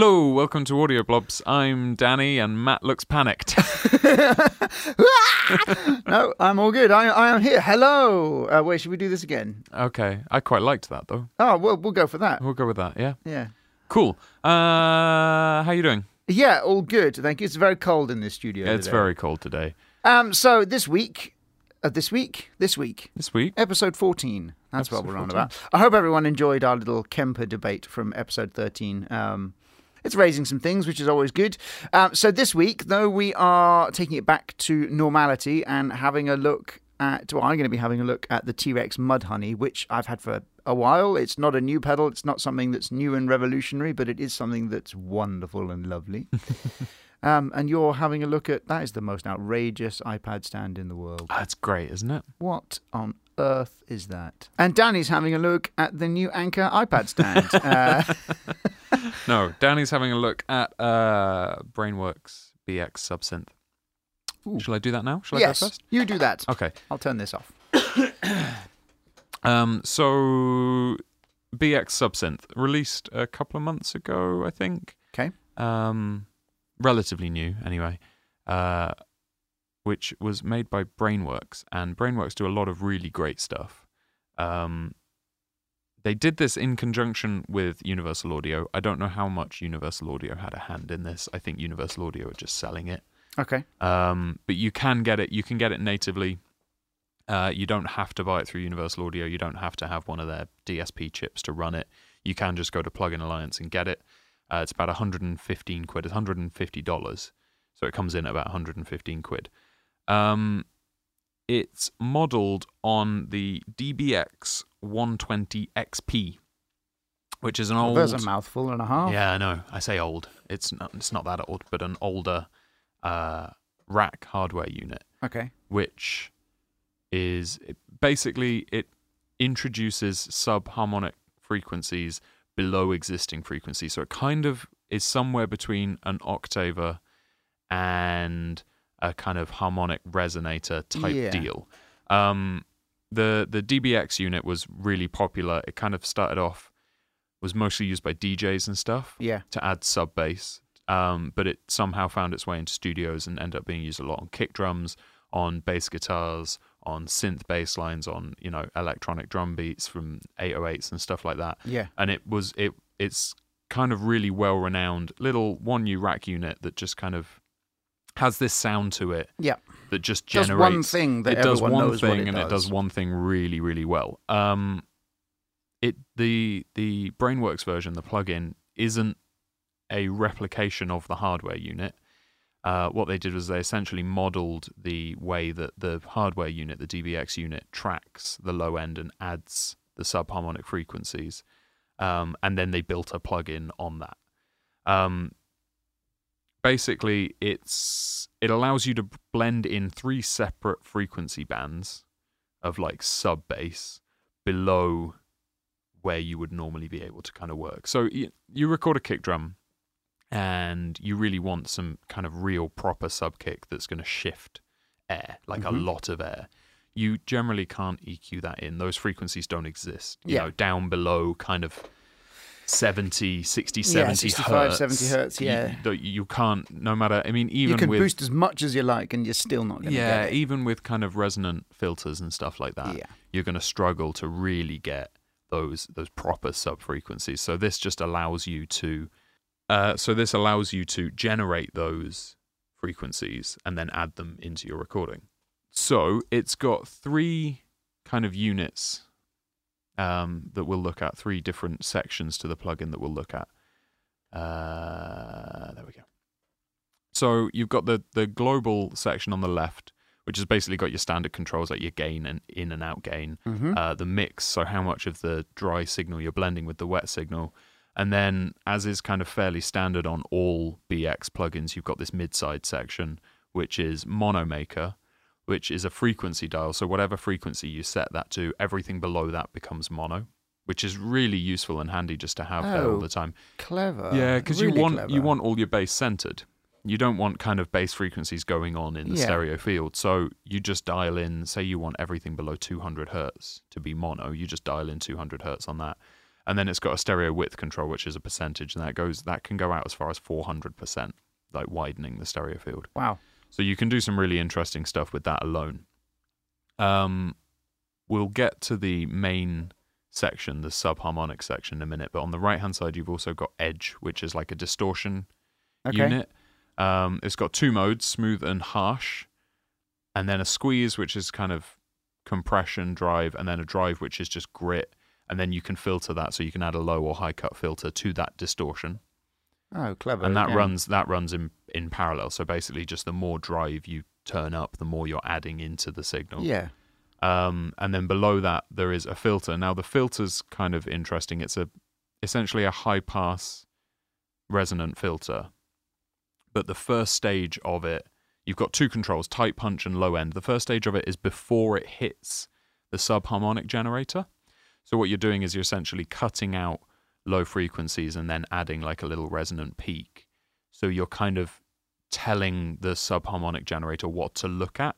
Hello, welcome to Audio Blobs. I'm Danny, and Matt looks panicked. no, I'm all good. I, I am here. Hello. Uh, wait, should we do this again? okay, I quite liked that though. Oh, well, we'll go for that. We'll go with that. Yeah, Yeah. cool. Uh, how you doing? Yeah, all good. Thank you. It's very cold in this studio. Yeah, it's today. very cold today. Um. So this week, uh, this week, this week, This week, episode fourteen. That's what we're on about. I hope everyone enjoyed our little Kemper debate from episode thirteen. Um. It's raising some things, which is always good. Um, so this week, though, we are taking it back to normality and having a look at. Well, I'm going to be having a look at the T-Rex Mudhoney, which I've had for a while. It's not a new pedal. It's not something that's new and revolutionary, but it is something that's wonderful and lovely. um, and you're having a look at that is the most outrageous iPad stand in the world. that's great, isn't it? What on earth is that? And Danny's having a look at the new Anchor iPad stand. uh, No, Danny's having a look at uh, Brainworx BX Subsynth. Ooh. Shall I do that now? Shall I yes, go first? you do that. Okay. I'll turn this off. Um, so BX Subsynth released a couple of months ago, I think. Okay. Um, relatively new, anyway. Uh, which was made by Brainworx, and Brainworx do a lot of really great stuff. Um, they did this in conjunction with Universal Audio. I don't know how much Universal Audio had a hand in this. I think Universal Audio are just selling it. Okay. Um, but you can get it. You can get it natively. Uh, you don't have to buy it through Universal Audio. You don't have to have one of their DSP chips to run it. You can just go to Plugin Alliance and get it. Uh, it's about 115 quid. It's 150 dollars, so it comes in at about 115 quid. Um, it's modeled on the DBX 120 XP, which is an old. There's a mouthful and a half. Yeah, I know. I say old. It's not. It's not that old, but an older uh, rack hardware unit, Okay. which is it, basically it introduces subharmonic frequencies below existing frequencies. So it kind of is somewhere between an octaver and a kind of harmonic resonator type Yeah. deal. Um, the the DBX unit was really popular. It kind of started off was mostly used by DJs and stuff Yeah. to add sub bass, um, but it somehow found its way into studios and ended up being used a lot on kick drums, on bass guitars, on synth bass lines, on you know electronic drum beats from 808s and stuff like that. Yeah. And it was it it's kind of really well renowned little one U rack unit that just kind of has this sound to it Yeah. that just Does generates one thing that it does one thing it and does. it does one thing really really well um it the the Brainworx version the plugin isn't a replication of the hardware unit uh, what they did was they essentially modeled the way that the hardware unit the dbx unit tracks the low end and adds the subharmonic frequencies um, and then they built a plugin on that um, basically it's it allows you to blend in three separate frequency bands of like sub bass below where you would normally be able to kind of work. So you, you record a kick drum and you really want some kind of real proper sub kick that's going to shift air, like a Mhm. lot of air. You generally can't EQ that in. Those frequencies don't exist. You Yeah. know, down below kind of 70, 60, Yeah, 70 65, hertz. 70 hertz, yeah. You, you can't, no matter, I mean, even you can with. boost as much as you like, and you're still not going to yeah, get it. even with kind of resonant filters and stuff like that, Yeah. you're going to struggle to really get those those proper sub frequencies. So this just allows you to, uh, so this allows you to generate those frequencies and then add them into your recording. So it's got three kind of units um, that we'll look at, three different sections to the plugin that we'll look at. Uh, there we go. So you've got the the global section on the left, which has basically got your standard controls like your gain and in and out gain, Mm-hmm. uh, the mix, so how much of the dry signal you're blending with the wet signal. And then, as is kind of fairly standard on all BX plugins, you've got this mid-side section, which is Mono Maker, which is a frequency dial. So whatever frequency you set that to, everything below that becomes mono, which is really useful and handy just to have there all Oh, the time. clever. Yeah, because really you want clever. you want all your bass centered. You don't want kind of bass frequencies going on in the Yeah. stereo field. So you just dial in. Say you want everything below 200 hertz to be mono. You just dial in 200 hertz on that, and then it's got a stereo width control, which is a percentage, and that goes that can go out as far as 400%, like widening the stereo field. Wow. So you can do some really interesting stuff with that alone. Um, we'll get to the main section, the subharmonic section, in a minute. But on the right hand side, you've also got edge, which is like a distortion Okay. unit. Um, it's got two modes, smooth and harsh, and then a squeeze, which is kind of compression drive, and then a drive, which is just grit. And then you can filter that, so you can add a low or high cut filter to that distortion Oh, clever. and that yeah. runs that runs in in parallel. So basically, just the more drive you turn up, the more you're adding into the signal. Yeah. Um, and then below that, there is a filter. Now the filter's kind of interesting. It's a essentially a high pass resonant filter, but the first stage of it, you've got two controls: tight punch and low end. The first stage of it is before it hits the subharmonic generator. So what you're doing is you're essentially cutting out low frequencies and then adding like a little resonant peak. So you're kind of telling the subharmonic generator what to look at.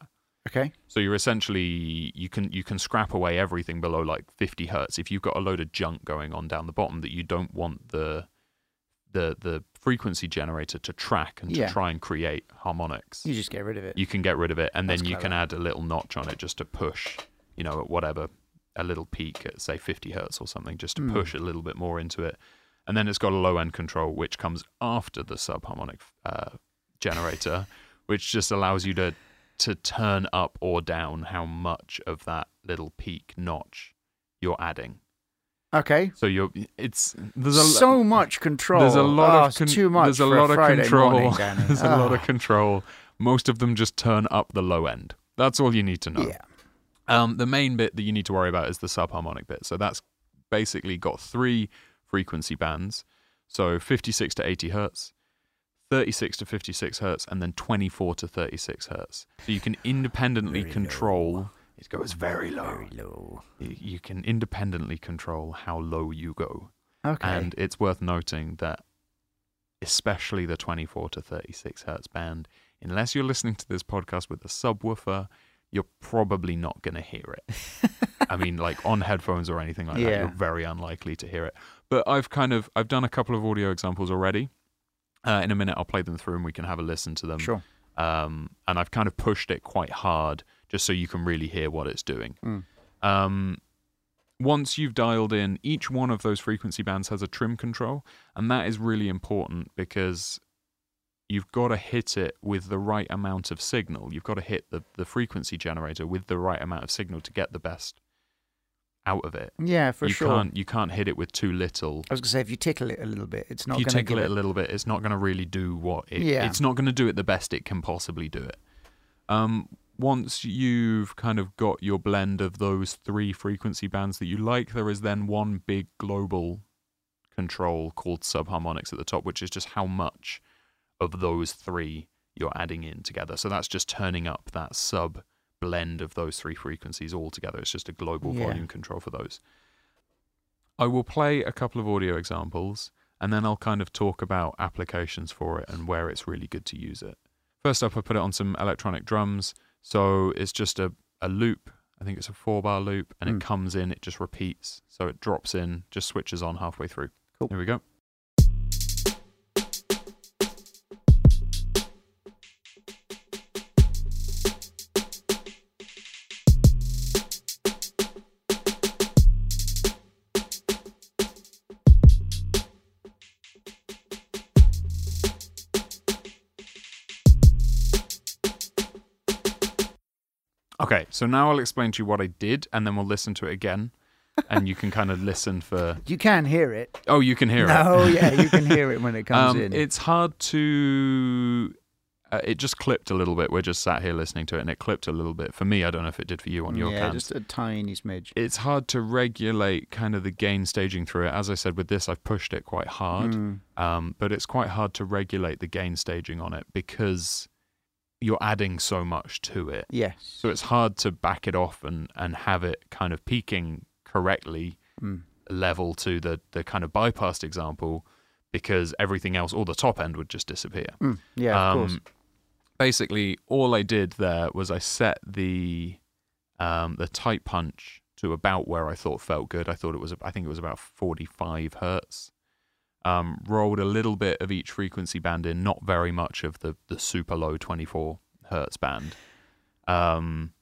Okay. So you're essentially you can you can scrap away everything below like 50 hertz if you've got a load of junk going on down the bottom that you don't want the the the frequency generator to track and Yeah. to try and create harmonics. You just get rid of it. You can get rid of it and That's then you can add a little notch on it just to push, you know, at whatever a little peak at say 50 hertz or something just to Hmm. push a little bit more into it. And then it's got a low end control which comes after the subharmonic uh, generator, which just allows you to to turn up or down how much of that little peak notch you're adding. Okay. So you're it's there's a so much control. there's a lot oh, of con- too much. there's a lot of control. morning, there's a lot of Ah. control. Most of them just turn up the low end. That's all you need to know. Yeah. Um, the main bit that you need to worry about is the subharmonic bit. So that's basically got three frequency bands. So 56 to 80 hertz, 36 to 56 hertz, and then 24 to 36 hertz. So you can independently Very control. low. It goes very low. Very low. You you can independently control how low you go. Okay. And it's worth noting that, especially the 24 to 36 hertz band, unless you're listening to this podcast with a subwoofer, you're probably not going to hear it. I mean, like on headphones or anything like that, you're very unlikely to hear it. But I've kind of I've done a couple of audio examples already. Uh, in a minute, I'll play them through and we can have a listen to them. sure. Um, and I've kind of pushed it quite hard just so you can really hear what it's doing. Mm. Um, once you've dialed in, each one of those frequency bands has a trim control, and that is really important because you've got to hit it with the right amount of signal. You've got to hit the, the frequency generator with the right amount of signal to get the best out of it. Yeah, for you sure. can't you can't hit it with too little. I was gonna say if you tickle it a little bit, it's not if you tickle give it a little bit, it's not going to really do what it. Yeah. It's not going to do it the best it can possibly do it. Um, once you've kind of got your blend of those three frequency bands that you like, there is then one big global control called subharmonics at the top, which is just how much of those three you're adding in together. So that's just turning up that sub blend of those three frequencies all together. It's just a global Yeah. volume control for those. I will play a couple of audio examples and then I'll kind of talk about applications for it and where it's really good to use it. First up, I put it on some electronic drums. So it's just a, a loop. I think it's a four bar loop and Hmm. it comes in, it just repeats. So it drops in, just switches on halfway through. Cool. Here we go. So now I'll explain to you what I did and then we'll listen to it again. and you can kind of listen for. You can hear it. Oh, you can hear it. no, yeah, you can hear it when it comes Um, in. It's hard to. Uh, it just clipped a little bit. We're just sat here listening to it, and it clipped a little bit. For me, I don't know if it did for you on your yeah, cams. just a tiny smidge. It's hard to regulate kind of the gain staging through it. As I said, with this, I've pushed it quite hard, Mm. um, but it's quite hard to regulate the gain staging on it because you're adding so much to it. Yes. So it's hard to back it off and, and have it kind of peaking correctly Mm. level to the, the kind of bypassed example because everything else, all the top end would just disappear. Mm. Yeah, of course. Um, Basically, all I did there was I set the um, the tight punch to about where I thought felt good. I thought it was I think it was about 45 hertz. Um, rolled a little bit of each frequency band in, not very much of the the super low 24 hertz band. Um,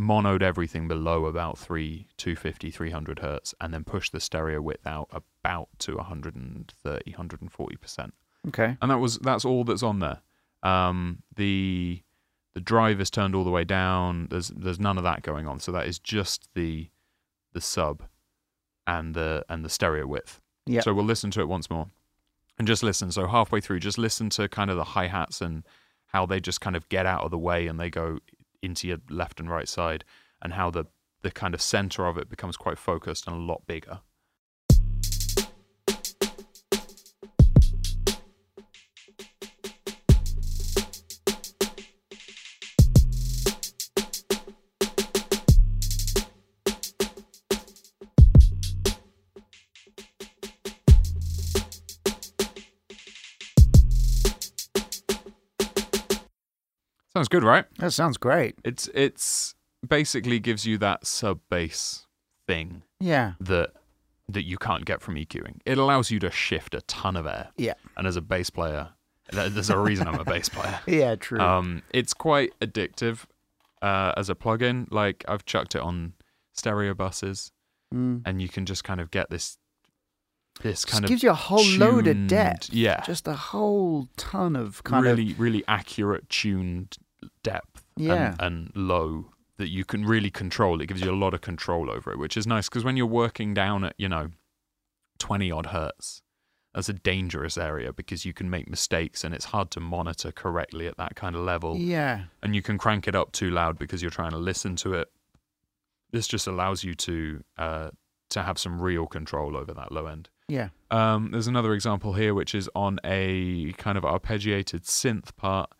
monoed everything below about 3 250 300 hertz and then pushed the stereo width out about to 130 140% Okay. and that was that's all that's on there. Um, the the drive is turned all the way down. There's there's none of that going on. So that is just the the sub and the and the stereo width Yeah. so we'll listen to it once more. And just listen. So halfway through just listen to kind of the hi-hats and how they just kind of get out of the way and they go into your left and right side and how the the kind of center of it becomes quite focused and a lot bigger sounds good right That sounds great. It's it's basically gives you that sub bass thing Yeah. that that you can't get from EQing. It allows you to shift a ton of air. Yeah. And as a bass player, there's a reason I'm a bass player. Yeah, true. Um, it's quite addictive uh, as a plugin. Like I've chucked it on stereo buses, Mm. and you can just kind of get this this Just kind of gives you a whole load of depth. Yeah, Just a whole ton of kind of really really accurate tuned depth Yeah. and, and low that you can really control. It gives you a lot of control over it, which is nice because when you're working down at, you know, 20 odd hertz, that's a dangerous area because you can make mistakes and it's hard to monitor correctly at that kind of level. yeah. And you can crank it up too loud because you're trying to listen to it. This just allows you to uh, to have some real control over that low end. Yeah. Um, there's another example here, which is on a kind of arpeggiated synth part.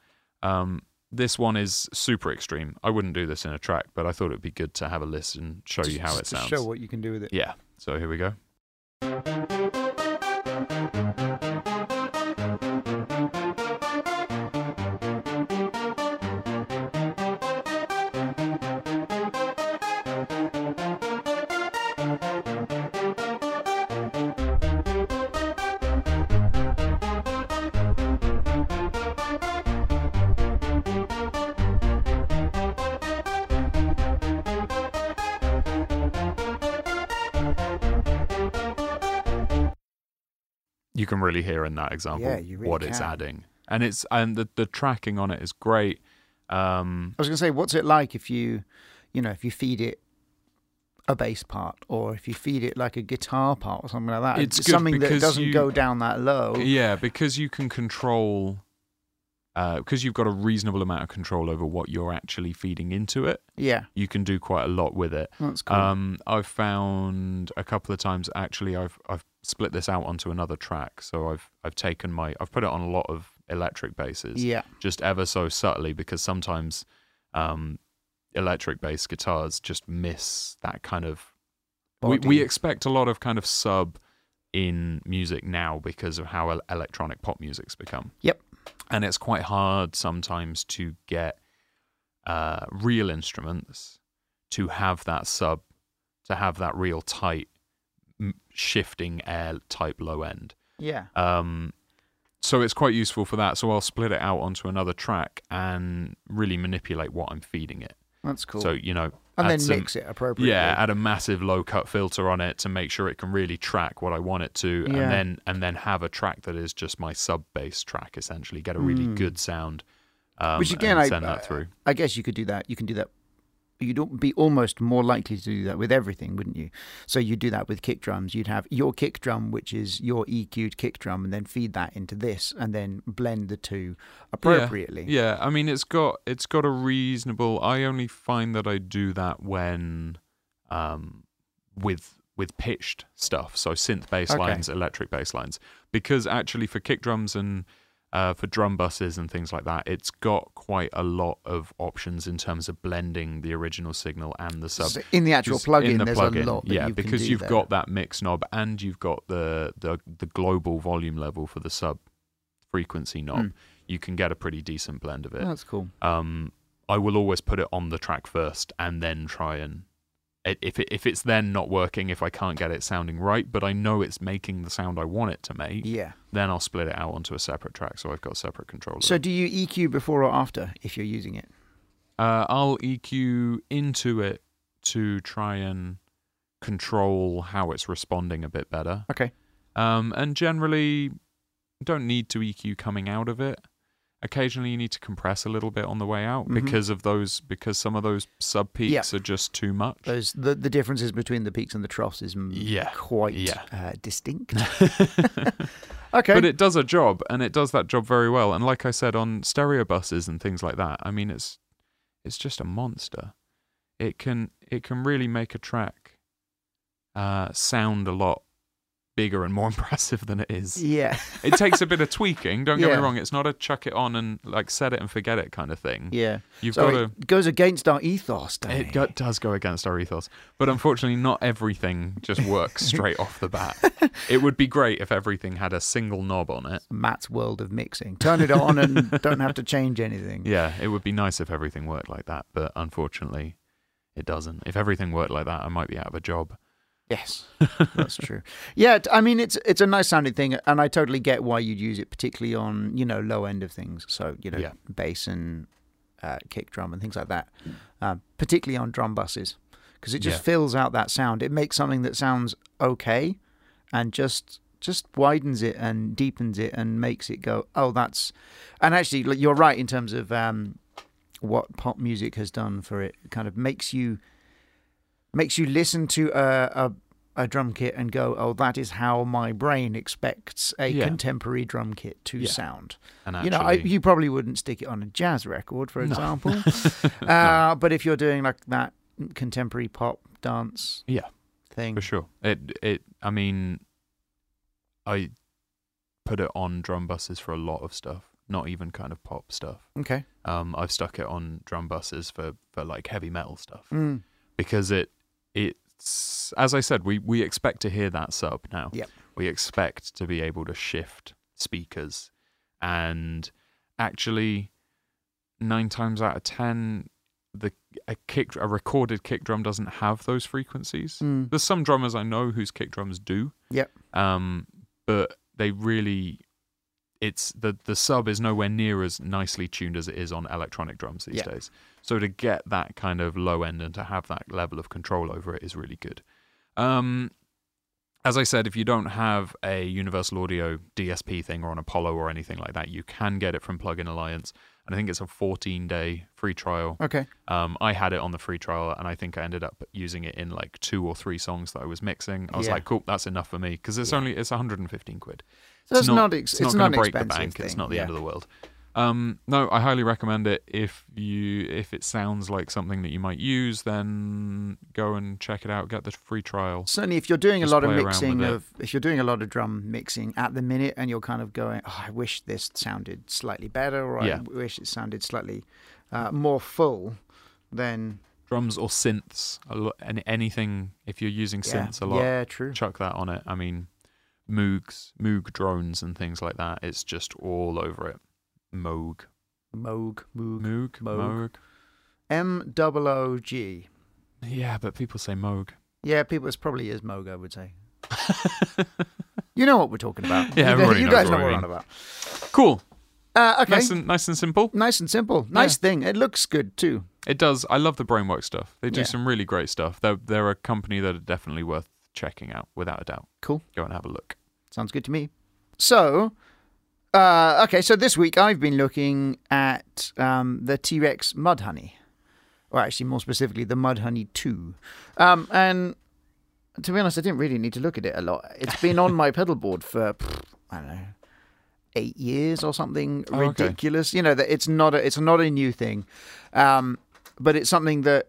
Um, this one is super extreme. I wouldn't do this in a track, but I thought it'd be good to have a listen, show you how it to sounds. Show what you can do with it. Yeah. So here we go. You can really hear in that example Yeah, really what it's adding, and it's and the the tracking on it is great. Um, I was going to say, what's it like if you, you know, if you feed it a bass part or if you feed it like a guitar part or something like that? It's good something that doesn't you- go down that low. Yeah, because you can control, because you've got a reasonable amount of control over what you're actually feeding into it. Yeah, You can do quite a lot with it. that's cool. Um, I've found a couple of times actually I've I've split this out onto another track. So I've I've taken my I've put it on a lot of electric basses, yeah, just ever so subtly because sometimes um, electric bass guitars just miss that kind of we, Body. we expect a lot of kind of sub in music now because of how electronic pop music's become. Yep. And it's quite hard sometimes to get uh, real instruments to have that sub, to have that real tight shifting air type low end. yeah. Um, so it's quite useful for that. So I'll split it out onto another track and really manipulate what I'm feeding it. That's cool. So you know, and then some- mix it appropriately. yeah, add a massive low cut filter on it to make sure it can really track what I want it to, Yeah. and then and then have a track that is just my sub bass track. Essentially, get a really Mm. good sound. Um, Which again, I send that through. I guess you could do that. You can do that. You'd be almost more likely to do that with everything, wouldn't you? So you'd do that with kick drums. You'd have your kick drum, which is your EQ'd kick drum, and then feed that into this, and then blend the two appropriately. Yeah, I mean it's got it's got a reasonable. I only find that I do that when, um, with with pitched stuff, so synth bass Okay. lines, electric bass lines, because actually for kick drums and uh, for drum buses and things like that, it's got quite a lot of options in terms of blending the original signal and the sub. So in the actual plugin, in the there's plugin, a lot. That yeah, you can because you've there. got that mix knob and you've got the the the global volume level for the sub frequency knob. Mm. You can get a pretty decent blend of it that's cool. um, I will always put it on the track first and then try and if it, if it's then not working, if I can't get it sounding right, but I know it's making the sound I want it to make, Yeah. then I'll split it out onto a separate track, so I've got separate controllers. So do you EQ before or after if you're using it? Uh, I'll EQ into it to try and control how it's responding a bit better. Okay. Um, and generally, don't need to EQ coming out of it. Occasionally, you need to compress a little bit on the way out Mhm. because of those because some of those sub peaks are just too much. Those the, the differences between the peaks and the troughs is Yeah. quite Yeah. Uh, distinct. okay. But it does a job, and it does that job very well. And like I said, on stereo buses and things like that, I mean, it's it's just a monster. It can it can really make a track uh, sound a lot bigger and more impressive than it is. yeah. It takes a bit of tweaking. Don't get Yeah. me wrong; it's not a chuck it on and like set it and forget it kind of thing. Yeah. You've so got to. it goes against our ethos. It go- does go against our ethos, but unfortunately, not everything just works straight off the bat. It would be great if everything had a single knob on it. Matt's world of mixing. Turn it on and don't have to change anything. Yeah, it would be nice if everything worked like that, but unfortunately, it doesn't. If everything worked like that, I might be out of a job. Yes, that's true. Yeah, I mean it's it's a nice sounding thing, and I totally get why you'd use it, particularly on you know low end of things. So you know Yeah. bass and uh, kick drum and things like that, uh, particularly on drum buses, because it just Yeah. fills out that sound. It makes something that sounds okay, and just just widens it and deepens it and makes it go, oh, that's. And actually, you're right in terms of um, what pop music has done for it. It kind of makes you makes you listen to a, a a drum kit and go, oh, that is how my brain expects a Yeah. contemporary drum kit to Yeah. sound. And you know, I, you probably wouldn't stick it on a jazz record, for No. example. uh, but if you're doing like that contemporary pop dance Yeah. thing, for sure. It it. I mean, I put it on drum buses for a lot of stuff, not even kind of pop stuff. okay, Um, I've stuck it on drum buses for for like heavy metal stuff mm. because it it's as I said, we we expect to hear that sub now. Yep. We expect to be able to shift speakers, and actually, nine times out of ten, the a kick a recorded kick drum doesn't have those frequencies. Mm. There's some drummers I know whose kick drums do. Yep. Um, but they really, it's the the sub is nowhere near as nicely tuned as it is on electronic drums these Yeah. days. So to get that kind of low end and to have that level of control over it is really good. Um, as I said, if you don't have a Universal Audio DSP thing or an Apollo or anything like that, you can get it from Plugin Alliance, and I think it's a 14 day free trial. okay, Um, I had it on the free trial, and I think I ended up using it in like two or three songs that I was mixing. I was Yeah. like, "Cool, that's enough for me," because it's Yeah. only it's 115 quid. so it's, not, ex- it's it's not not going to break the bank. thing. It's not the yeah. end of the world. Um, no, I highly recommend it. If you if it sounds like something that you might use, then go and check it out. Get the free trial. Certainly, if you're doing Just a lot of mixing of, if you're doing a lot of drum mixing at the minute, and you're kind of going, oh, I wish this sounded slightly better, or Yeah. I wish it sounded slightly uh, more full, then Drums or synths, a lo- any, anything. If you're using yeah, synths a lot, yeah, true. chuck that on it. I mean, Moogs, Moog drones, and things like that. It's just all over it. Moog, Moog, Moog, Moog, Moog. M double O G. Yeah, but people say Moog. Yeah, people. It's probably is Moog. I would say. You know what we're talking about. Yeah, you, everybody you guys know what we're on about. Cool. Uh, okay, Nice and nice and simple. nice and simple. Nice thing. It looks good too. It does. I love the Brainwork stuff. They do Yeah. some really great stuff. They're they're a company that are definitely worth checking out, without a doubt. Cool. Go and have a look. Sounds good to me. So, uh, okay, so this week I've been looking at um, the T Rex Mudhoney, or actually more specifically, the Mudhoney 2. Um, and to be honest, I didn't really need to look at it a lot. It's been on my pedal board for, pff, I don't know, eight years or something Oh, okay. ridiculous. You know, that it's not a, it's not a new thing, um, but it's something that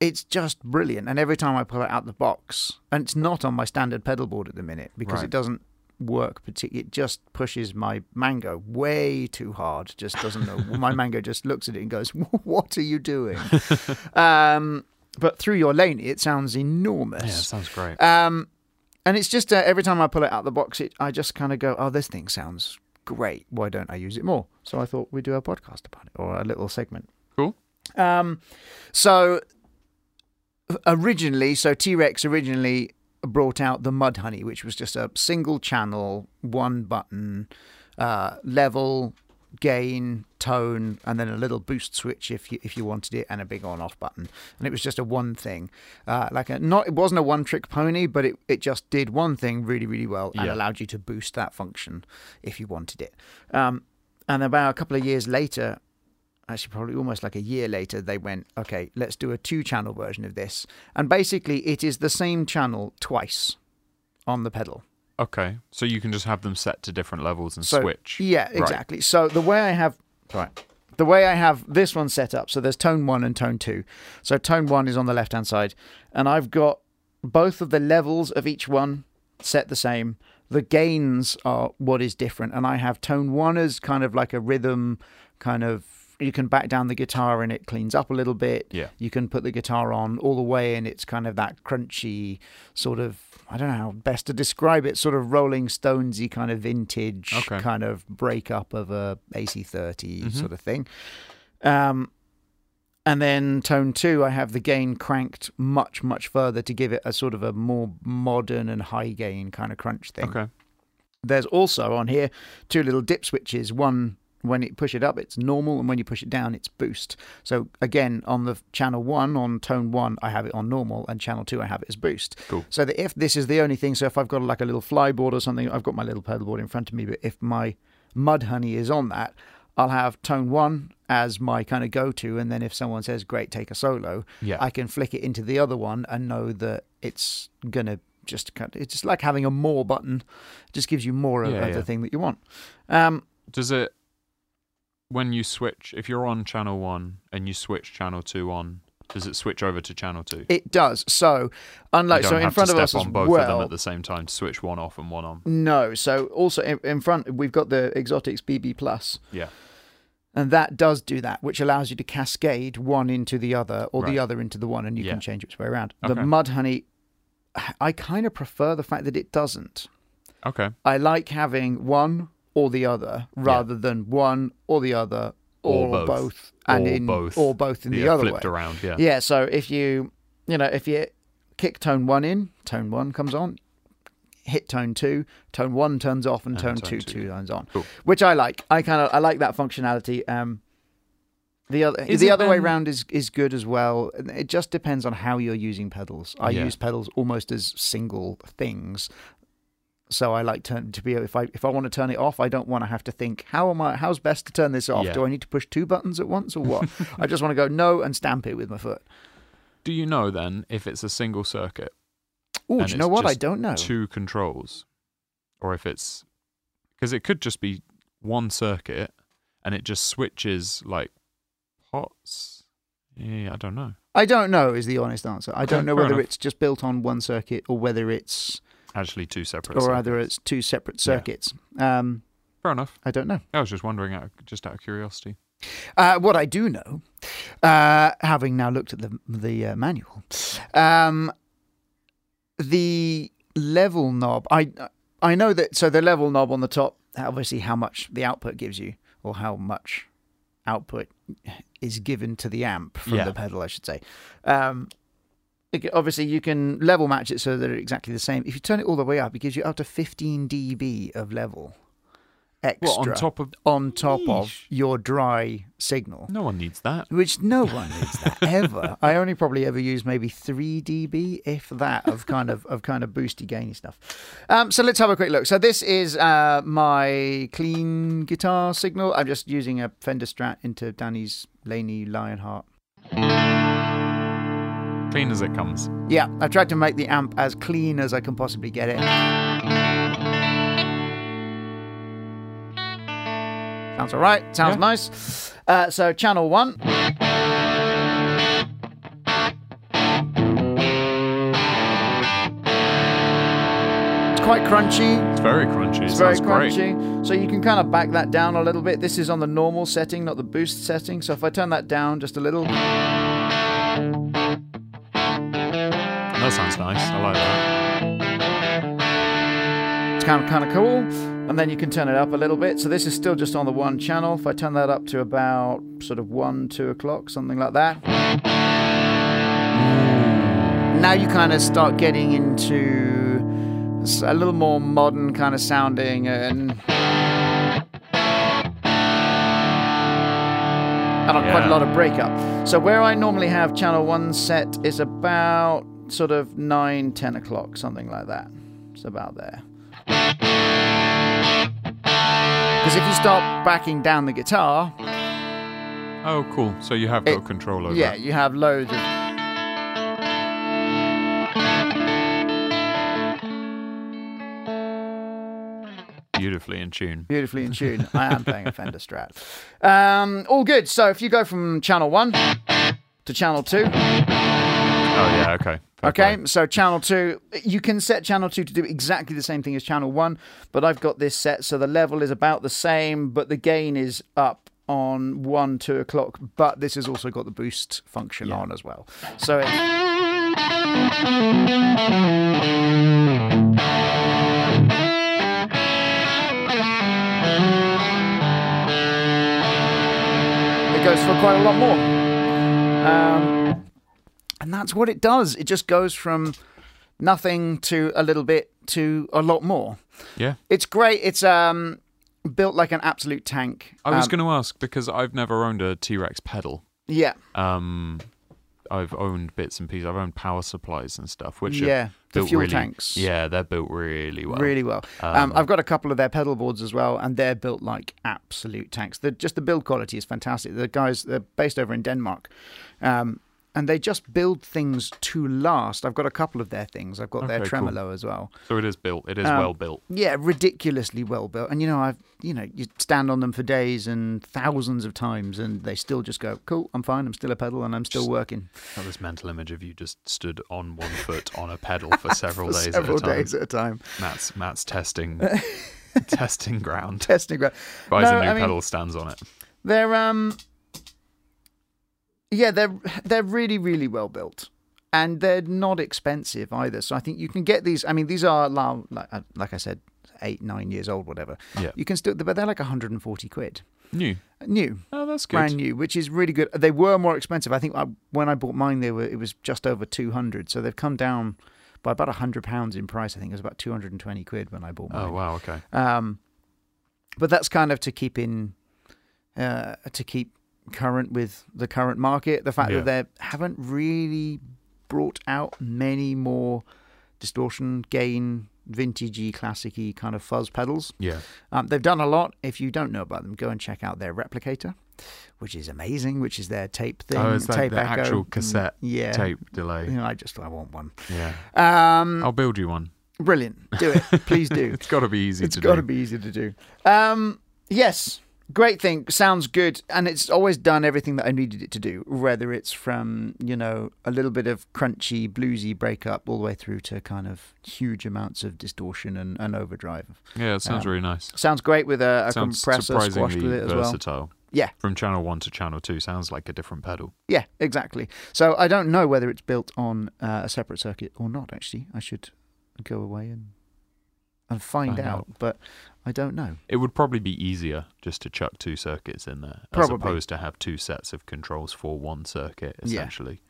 it's just brilliant. And every time I pull it out the box, and it's not on my standard pedal board at the minute because Right. it doesn't work particularly. It just pushes my mango way too hard. Just doesn't know. my mango just looks at it and goes, "What are you doing?" um, but through your Laney, it sounds enormous. Yeah, sounds great. Um, and it's just uh, every time I pull it out of the box, it, I just kind of go, "Oh, this thing sounds great. Why don't I use it more?" So I thought we'd do a podcast about it or a little segment. Cool. Um, so originally, so T Rex originally brought out the Mudhoney, which was just a single channel, one button, uh, level, gain, tone, and then a little boost switch if you if you wanted it, and a big on off button. And it was just a one thing, uh, like a not it wasn't a one trick pony, but it it just did one thing really really well and Yeah. allowed you to boost that function if you wanted it. Um, and about a couple of years later. Actually, probably almost like a year later, they went, okay, let's do a two channel version of this. And basically, it is the same channel twice on the pedal. Okay, so you can just have them set to different levels and So, switch. Yeah, Right. exactly. So the way I have right, the way I have this one set up, so there's tone one and tone two. So tone one is on the left hand side, and I've got both of the levels of each one set the same. The gains are what is different, and I have tone one as kind of like a rhythm, kind of. You can back down the guitar and it cleans up a little bit. Yeah. You can put the guitar on all the way and it's kind of that crunchy sort of I don't know how best to describe it, sort of Rolling Stonesy kind of vintage Okay. kind of breakup of a AC30 Mhm. sort of thing. Um and then tone two, I have the gain cranked much, much further to give it a sort of a more modern and high gain kind of crunch thing. Okay. There's also on here two little dip switches. One when you push it up, it's normal, and when you push it down, it's boost. So again, on the channel one, on tone one, I have it on normal, and channel two, I have it as boost. Cool. So that if this is the only thing, so if I've got like a little flyboard or something, I've got my little pedalboard in front of me, but if my mudhoney is on that, I'll have tone one as my kind of go-to, and then if someone says, "Great, take a solo," Yeah. I can flick it into the other one and know that it's gonna just kind of, it's just like having a more button. It just gives you more of, Yeah, of yeah. the thing that you want. Um, Does it when you switch if you're on channel one and you switch channel two on? Does it switch over to channel two? it does. So, unlike so in front of step us on both of them at the same time to switch one off and one on. No, so also in, in front we've got the Xotic's BB Plus, Yeah. and that does do that, which allows you to cascade one into the other or the other into the one, and you Yeah. can change which way around. Okay. The Mudhoney, I kind of prefer the fact that it doesn't. Okay. I like having one or the other rather than one or the other Or or, both. and Or in both. or both in the yeah, other way. flipped around. Yeah. Yeah, so if you you know if you kick tone one in, tone one comes on. Hit tone two, tone one turns off, and, And tone, tone two two. turns on, Cool. which I like. I kind of I like that functionality. Um, the other Is the other way around is is good as well. It just depends on how you're using pedals. I Yeah. use pedals almost as single things. So I like turn to be if I if I want to turn it off, I don't want to have to think how am I how's best to turn this off? Yeah. Do I need to push two buttons at once or what? I just want to go no and stamp it with my foot. Do you know then if it's a single circuit, Oh, do you know what? I don't know. two controls, or if it's because it could just be one circuit and it just switches like pots. Yeah, I don't know. I don't know is the honest answer. I don't know whether enough. it's just built on one circuit or whether it's Actually, two separate. or either it's two separate Yeah. circuits. Um, fair enough. I don't know. I was just wondering, out, just out of curiosity. Uh, what I do know, uh, having now looked at the the uh, manual, um, the level knob. I I know that. So the level knob on the top, obviously, how much the output gives you, or how much output is given to the amp from Yeah. the pedal, I should say. Um, obviously, you can level match it so that they're exactly the same. If you turn it all the way up, it gives you up to 15 dB of level extra What on top of? on top of your dry signal, No one needs that. which no one needs that ever. I only probably ever use maybe three dB, if that, of kind of of kind of boosty gainy stuff. Um, so let's have a quick look. So this is uh, my clean guitar signal. I'm just using a Fender Strat into Danny's Laney Lionheart. Clean as it comes. Yeah, I tried to make the amp as clean as I can possibly get it. Sounds all right. Sounds Yeah. nice. Uh, so channel one. It's quite crunchy. It's very crunchy. It's very sounds great. crunchy. So you can kind of back that down a little bit. This is on the normal setting, not the boost setting. So if I turn that down just a little, That sounds nice. I like that. It's kind of kind of cool. And then you can turn it up a little bit. So this is still just on the one channel. If I turn that up to about sort of one, two o'clock, something like that. now you kind of start getting into a little more modern kind of sounding and. And quite a lot of breakup. So where I normally have channel one set is about sort of 9, 10 o'clock, something like that. It's about there. Because if you start backing down the guitar, Oh, cool. So you have got It- control over yeah, it. you have loads of. Beautifully in tune. Beautifully in tune. I am playing a Fender Strat. Um, all good. So if you go from channel one to channel two. Oh, yeah, okay. Fair okay. So channel two, you can set channel two to do exactly the same thing as channel one, but I've got this set so the level is about the same, but the gain is up on one, two o'clock. But this has also got the boost function Yeah. on as well. So it, it goes for quite a lot more. Um, and that's what it does. It just goes from nothing to a little bit to a lot more. Yeah. It's great. It's um, built like an absolute tank. I was Um, going to ask because I've never owned a T Rex pedal. Yeah, Um, I've owned bits and pieces. I've owned power supplies and stuff, which are yeah. The built fuel really, tanks. Yeah, they're built really well. Really well. Um, Um, I've got a couple of their pedal boards as well, and they're built like absolute tanks. The, just the build quality is fantastic. The guys, they're based over in Denmark, um, and they just build things to last. I've got a couple of their things. I've got their Okay, cool. tremolo as well. So it is built. It is Um, well built. Yeah, ridiculously well built. And you know, I've you know, you stand on them for days and thousands of times, and they still just go, "Cool, I'm fine. I'm still a pedal, and I'm still Just- working." This mental image of you just stood on one foot on a pedal for several For days several at a time. days at a time, Matt's Matt's testing testing ground. testing. ground. Buys No, a new I mean- pedal, stands on it. They're um yeah, they're they're really really well built. And they're not expensive either. So I think you can get these I mean these are like uh, like I said 8 9 years old whatever. Yeah. You can still but they're like 140 quid. New. New, Oh, that's good. brand new, which is really good. They were more expensive. I think I, when I bought mine they were it was just over 200. So they've come down by about 100 pounds in price. I think it was about 220 quid when I bought mine. Oh wow. Okay. Um, but that's kind of to keep in, uh, to keep current with the current market. The fact Yeah. that they haven't really brought out many more distortion, gain, vintagey, classicy kind of fuzz pedals. Yeah. Um, they've done a lot. If you don't know about them, go and check out their replicator, which is amazing. Which is their tape thing. Oh, it's like tape the echo. actual Mm, cassette Yeah. Tape delay. You know, I just I want one. Yeah. Um, I'll build you one. brilliant. Do it, please do. It's got to be easy It's to got to do. be easy to do. Um, yes, great thing. Sounds good, and it's always done everything that I needed it to do. Whether it's from you know a little bit of crunchy, bluesy breakup, all the way through to kind of huge amounts of distortion and, and overdrive. Yeah, it sounds Um, really nice. Sounds great with a, a compressor squashed surprisingly with it as well. versatile. Yeah. From channel one to channel two sounds like a different pedal. Yeah, exactly. So I don't know whether it's built on uh, a separate circuit or not. Actually, I should go away and and find, Find out, but I don't know. It would probably be easier just to chuck two circuits in there, as opposed to have two sets of controls for one circuit. Yeah. Essentially,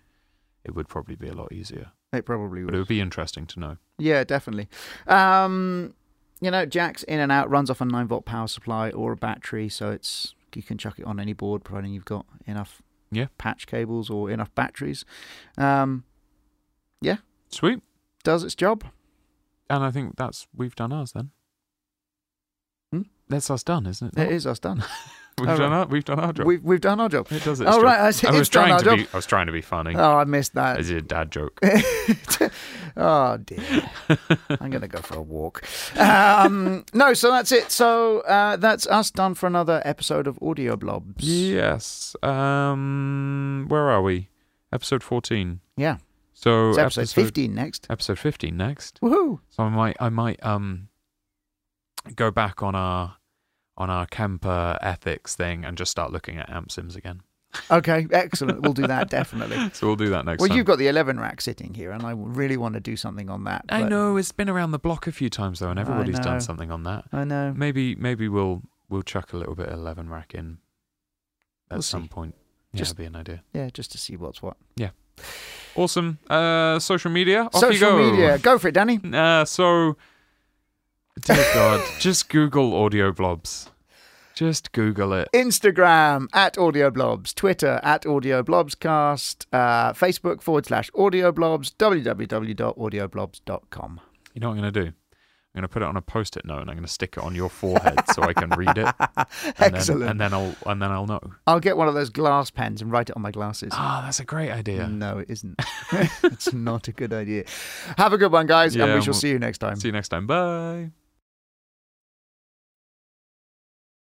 it would probably be a lot easier. It probably But would. it would be interesting to know. Yeah, definitely. Um, you know, jacks in and out, runs off a nine volt power supply or a battery, so it's you can chuck it on any board, providing you've got enough Yeah. patch cables or enough batteries. Um, yeah. Sweet. does its job. And I think that's we've done ours then. That's us done, isn't it? It is us done. We've Oh, done right. our we've done our job. We've we've done our job. it does its Oh job. right, I, see, I was trying to job. be I was trying to be funny. Oh, I missed that. As a dad joke. oh dear. I'm gonna go for a walk. Um, no, so that's it. So uh, that's us done for another episode of Audio Blobs. yes. Um where are we? Episode fourteen. Yeah. So It's episode 15 next. Episode fifteen next. Woohoo! So I might I might um go back on our on our Kemper ethics thing and just start looking at amp sims again. Okay, excellent. We'll do that definitely. So we'll do that next Well, time. you've got the 11 rack sitting here, and I really want to do something on that. I know it's been around the block a few times though, and everybody's done something on that. I know. Maybe maybe we'll we'll chuck a little bit of eleven rack in at We'll some see. point. Yeah, Just- be an idea. Yeah, just to see what's what. Yeah. Awesome. Uh, social media. Off you Social go. media. Go for it, Danny. Uh, so, dear God, just Google audio blobs. Just Google it. Instagram at audioblobs, Twitter at audioblobscast, uh, Facebook forward slash audioblobs, www.audioblobs.com. You know what I'm going to do? I'm going to put it on a post-it note and I'm going to stick it on your forehead so I can read it. And Excellent. Then, and then I'll and then I'll know. I'll get one of those glass pens and write it on my glasses. Ah, that's a great idea. No, it isn't. it's not a good idea. Have a good one, guys, and we shall well- see you next time. See you next time. Bye.